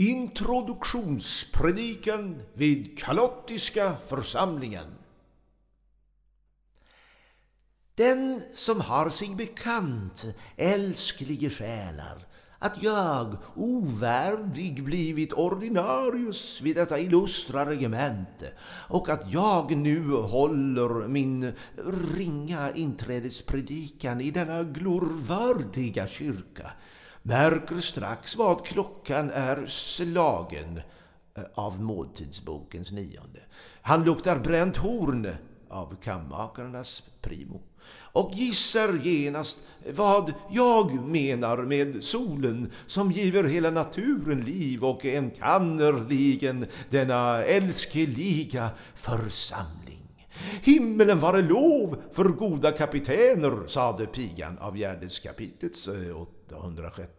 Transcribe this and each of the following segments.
Introduktionspredikan vid Kalottiska församlingen. Den som har sig bekant, älsklige själar, att jag, ovärdig, blivit ordinarius vid detta illustra regemente och att jag nu håller min ringa inträdespredikan i denna glorvördiga kyrka märker strax vad klockan är slagen eh, av måltidsbokens nionde. Han luktar bränt horn av kammakarnas primo och gissar genast vad jag menar med solen som giver hela naturen liv och enkannerligen denna älskeliga församling. Himmelen vare lov för goda kapitäner, sade pigan av Gärdeskapitets eh, 806.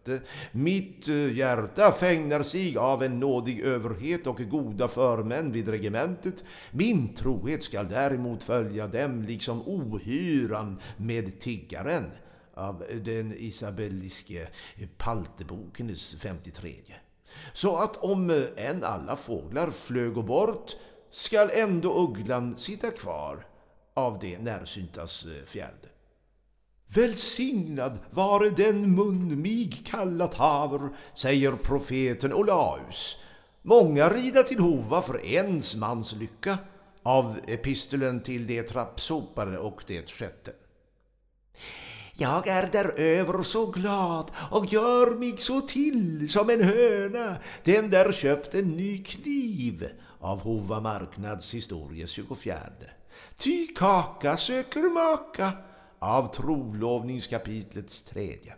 Mitt eh, hjärta fängnar sig av en nådig överhet och goda förmän vid regementet. Min trohet skall däremot följa dem liksom ohyran med tiggaren av den isabelliske paltebokens 53. Så att om eh, än alla fåglar flög bort skall ändå ugglan sitta kvar av det närsyntas eh, fjärde. Välsignad vare den mun mig kallat haver, säger profeten Olaus. Många rida till Hova för ens mans lycka av epistelen till det trappsopare och det sjätte. Jag är däröver så glad och gör mig så till som en höna, den där köpt en ny kniv av Hova marknads histories 24. Ty kaka söker maka av trolovningskapitlets tredje.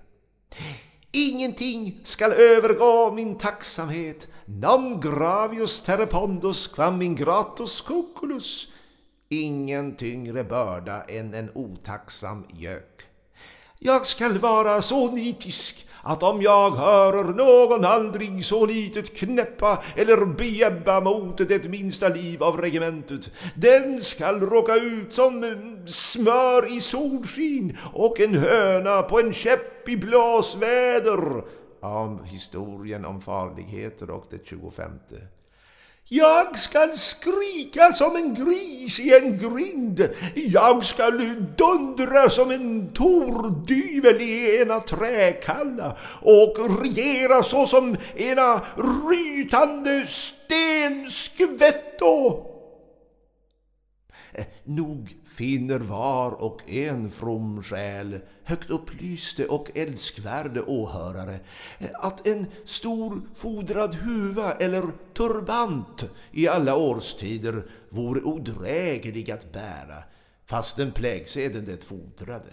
Ingenting skall övergå min tacksamhet, non gravius terrepondus quam ingratus cuculus. Ingen tyngre börda än en otacksam gök. Jag skall vara så nitisk att om jag hörer någon aldrig så litet knäppa eller bjäbba mot det minsta liv av regementet, den skall råka ut som smör i solskin och en höna på en käpp i blåsväder. Om historien om farligheter och det 25. Jag skall skrika som en gris i en grind. Jag skall dundra som en tordyvel i ena träkalla och regera såsom ena rytande stenskvätto. Nog finner var och en from själ, högt upplyste och älskvärde åhörare, att en stor fodrad huva eller turbant i alla årstider vore odräglig att bära, fastän plägseden det fodrade.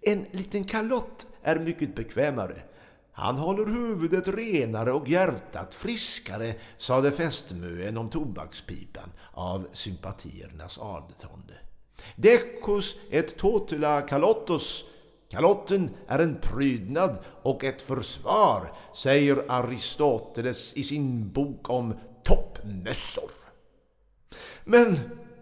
En liten kalott är mycket bekvämare, han håller huvudet renare och hjärtat friskare, sade fästmön om tobakspipan av sympatiernas adetonde. Decus et totula kalottos Kalotten är en prydnad och ett försvar, säger Aristoteles i sin bok om toppmössor. Men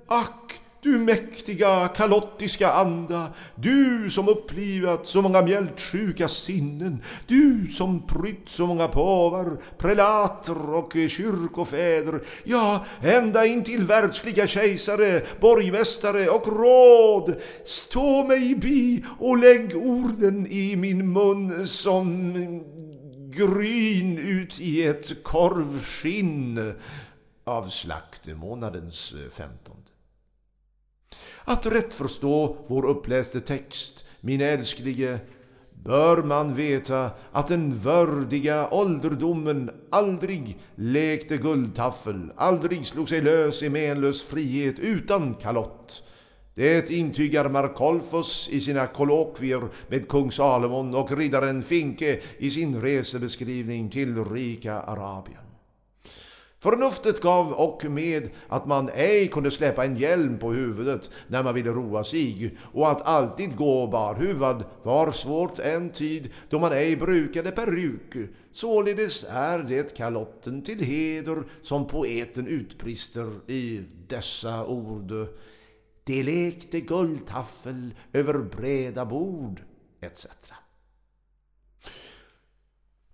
ack, du mäktiga kalottiska anda, du som upplivat så många mjältsjuka sinnen, du som prytt så många påvar, prelater och kyrkofäder, ja, ända in till världsliga kejsare, borgmästare och råd. Stå mig bi och lägg orden i min mun som gryn ut i ett korvskinn av slaktmånadens femton. Att rätt förstå vår uppläste text, min älsklige, bör man veta att den vördiga ålderdomen aldrig lekte guldtaffel, aldrig slog sig lös i menlös frihet utan kalott. Det intygar Markolfos i sina kollokvier med kung Salomon och riddaren Finke i sin resebeskrivning till rika Arabien. Förnuftet gav och med att man ej kunde släppa en hjälm på huvudet när man ville roa sig och att alltid gå barhuvad var svårt en tid då man ej brukade peruk. Således är det kalotten till heder som poeten utbrister i dessa ord. Det lekte guldtaffel över breda bord etc.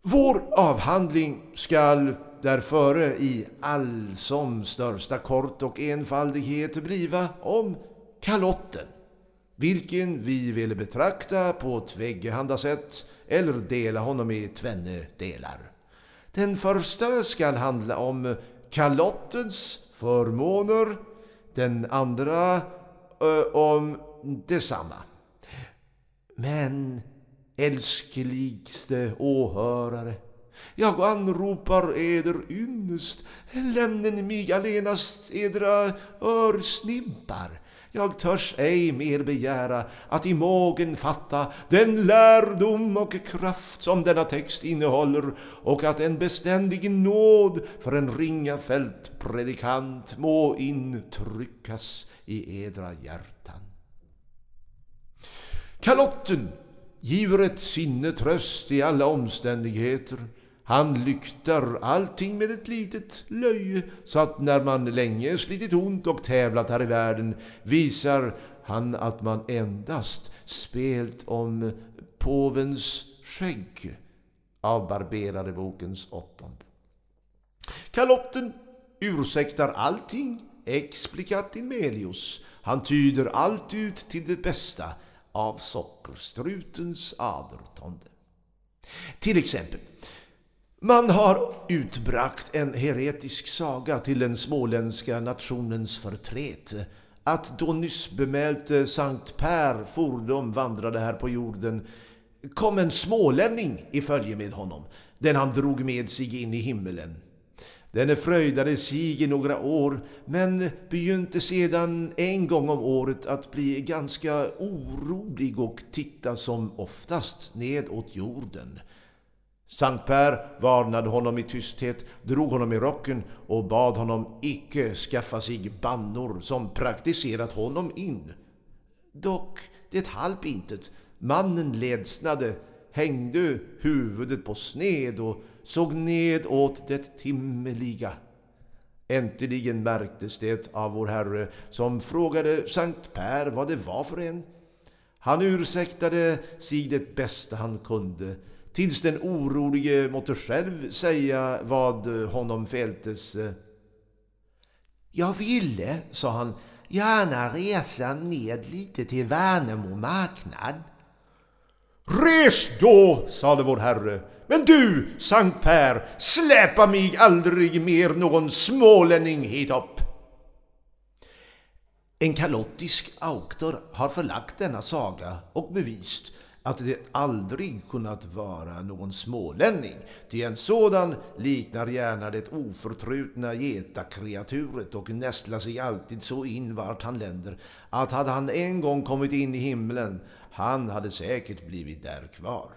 Vår avhandling skall därföre i all som största kort och enfaldighet bliva om kalotten, vilken vi ville betrakta på tväggehanda sätt eller dela honom i tvenne delar. Den första skall handla om kalottens förmåner, den andra ö, om detsamma. Men älskligste åhörare, jag anropar eder ynnest, lännen mig allenast edra örsnimpar. Jag törs ej mer begära att i magen fatta den lärdom och kraft som denna text innehåller och att en beständig nåd för en ringa fältpredikant må intryckas i edra hjärtan. Kalotten giver ett sinne tröst i alla omständigheter. Han lyktar allting med ett litet löje så att när man länge slitit ont och tävlat här i världen visar han att man endast spelt om påvens skägg av barberade bokens åttonde. Kalotten ursäktar allting explicat in melius. Han tyder allt ut till det bästa av sockerstrutens adertonde. Till exempel, man har utbrakt en heretisk saga till den småländska nationens förtret att då nyss bemälte eh, Sankt Per fordom vandrade här på jorden kom en smålänning i följe med honom, den han drog med sig in i himmelen. Denne fröjdade sig i några år, men begynte sedan en gång om året att bli ganska orolig och titta som oftast ned åt jorden. Sankt Per varnade honom i tysthet, drog honom i rocken och bad honom icke skaffa sig bannor som praktiserat honom in. Dock, det halp intet. Mannen ledsnade, hängde huvudet på sned och såg ned åt det timmeliga. Äntligen märktes det av vår Herre som frågade Sankt Per vad det var för en. Han ursäktade sig det bästa han kunde tills den orolige måtte själv säga vad honom fältes. Jag ville, sa han, gärna resa ned lite till Värnamo marknad. Res då, sade vår Herre, men du, Sankt Per, släpa mig aldrig mer någon smålänning hit upp. En kalottisk auktor har förlagt denna saga och bevist att det aldrig kunnat vara någon smålänning, ty en sådan liknar gärna det oförtrutna getakreaturet och nästlar sig alltid så in vart han länder, att hade han en gång kommit in i himlen, han hade säkert blivit där kvar.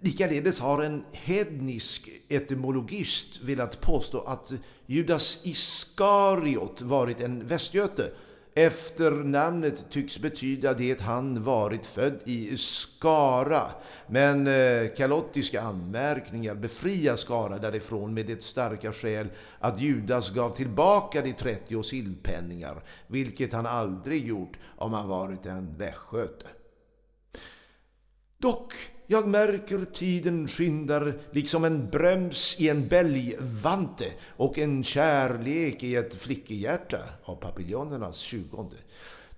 Likaledes har en hednisk etymologist velat påstå att Judas Iskariot varit en västgöte. Efternamnet tycks betyda det han varit född i Skara. Men eh, kalottiska anmärkningar befriar Skara därifrån med det starka skäl att Judas gav tillbaka de 30 sillpenningar, vilket han aldrig gjort om han varit en västgöte. Dock jag märker tiden skyndar liksom en bröms i en bälgvante och en kärlek i ett flickehjärta av papiljonernas tjugonde.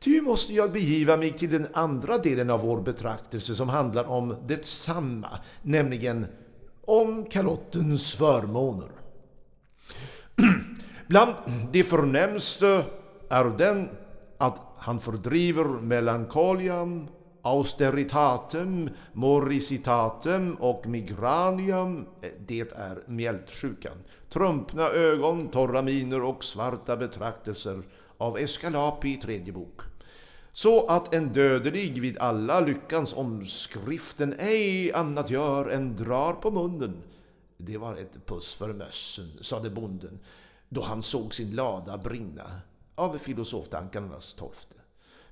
Ty måste jag begiva mig till den andra delen av vår betraktelse som handlar om detsamma, nämligen om kalottens förmåner. Bland det förnämsta är den att han fördriver melankolian austeritatem, moricitatem och migranium, eh, det är mjältsjukan. Trumpna ögon, torra miner och svarta betraktelser av Escalapi i tredje bok. Så att en dödelig vid alla lyckans omskriften ej annat gör än drar på munnen. Det var ett puss för mössen, sade bonden, då han såg sin lada brinna av filosoftankarnas tolfte.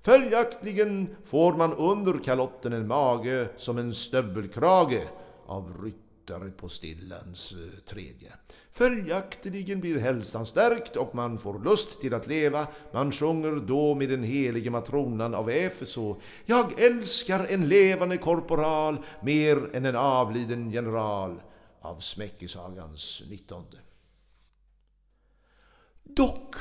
Följaktligen får man under kalotten en mage som en stövelkrage av ryttare på stillens eh, tredje. Följaktligen blir hälsan stärkt och man får lust till att leva. Man sjunger då med den helige matronan av Efeso. Jag älskar en levande korporal mer än en avliden general av Smäckesagans 19. Dock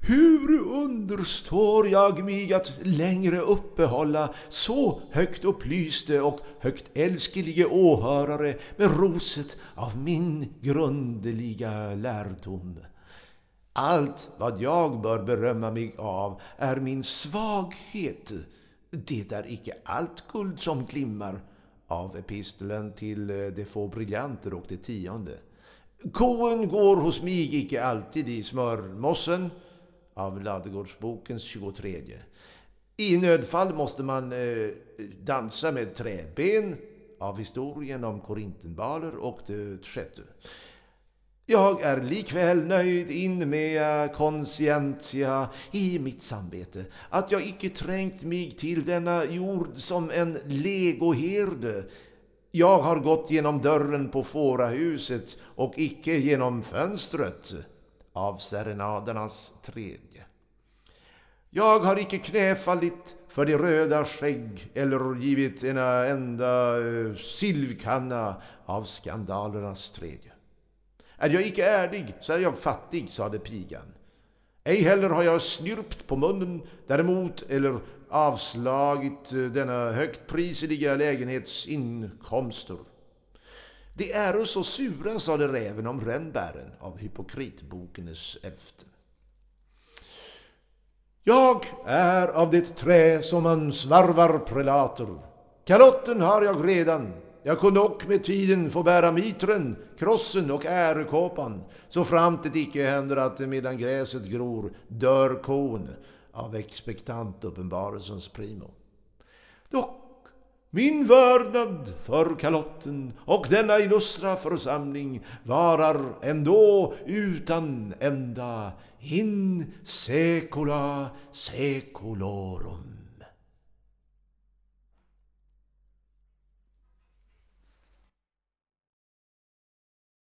hur understår jag mig att längre uppehålla så högt upplyste och högt älskelige åhörare med roset av min grundliga lärdom? Allt vad jag bör berömma mig av är min svaghet. Det är icke allt guld som glimmar av epistolen till eh, de få briljanter och det tionde. Koen går hos mig icke alltid i smörmossen av Ladugårdsbokens 23. I nödfall måste man eh, dansa med träben av historien om Korintenbaler och det sjätte. Jag är likväl nöjd in med conscientia i mitt samvete, att jag icke trängt mig till denna jord som en legoherde. Jag har gått genom dörren på fårahuset och icke genom fönstret av serenadernas träd. Jag har icke knäfallit för de röda skägg eller givit en enda eh, silvkanna av skandalernas tredje. Är jag icke ärlig så är jag fattig, sade pigan. Ej heller har jag snyrpt på munnen däremot eller avslagit eh, denna högt prisliga lägenhets inkomster. De äro så sura, sade räven om rännbären av Hypokritbokenes elfte. Jag är av det trä som man svarvar prelater. Kalotten har jag redan. Jag kunde dock med tiden få bära mitren, krossen och ärekåpan, så framt det icke händer att medan gräset gror dör kon av expektant uppenbarelsens primo. Dock min vördnad för kalotten och denna illustra församling varar ändå utan ända in secula seculorum.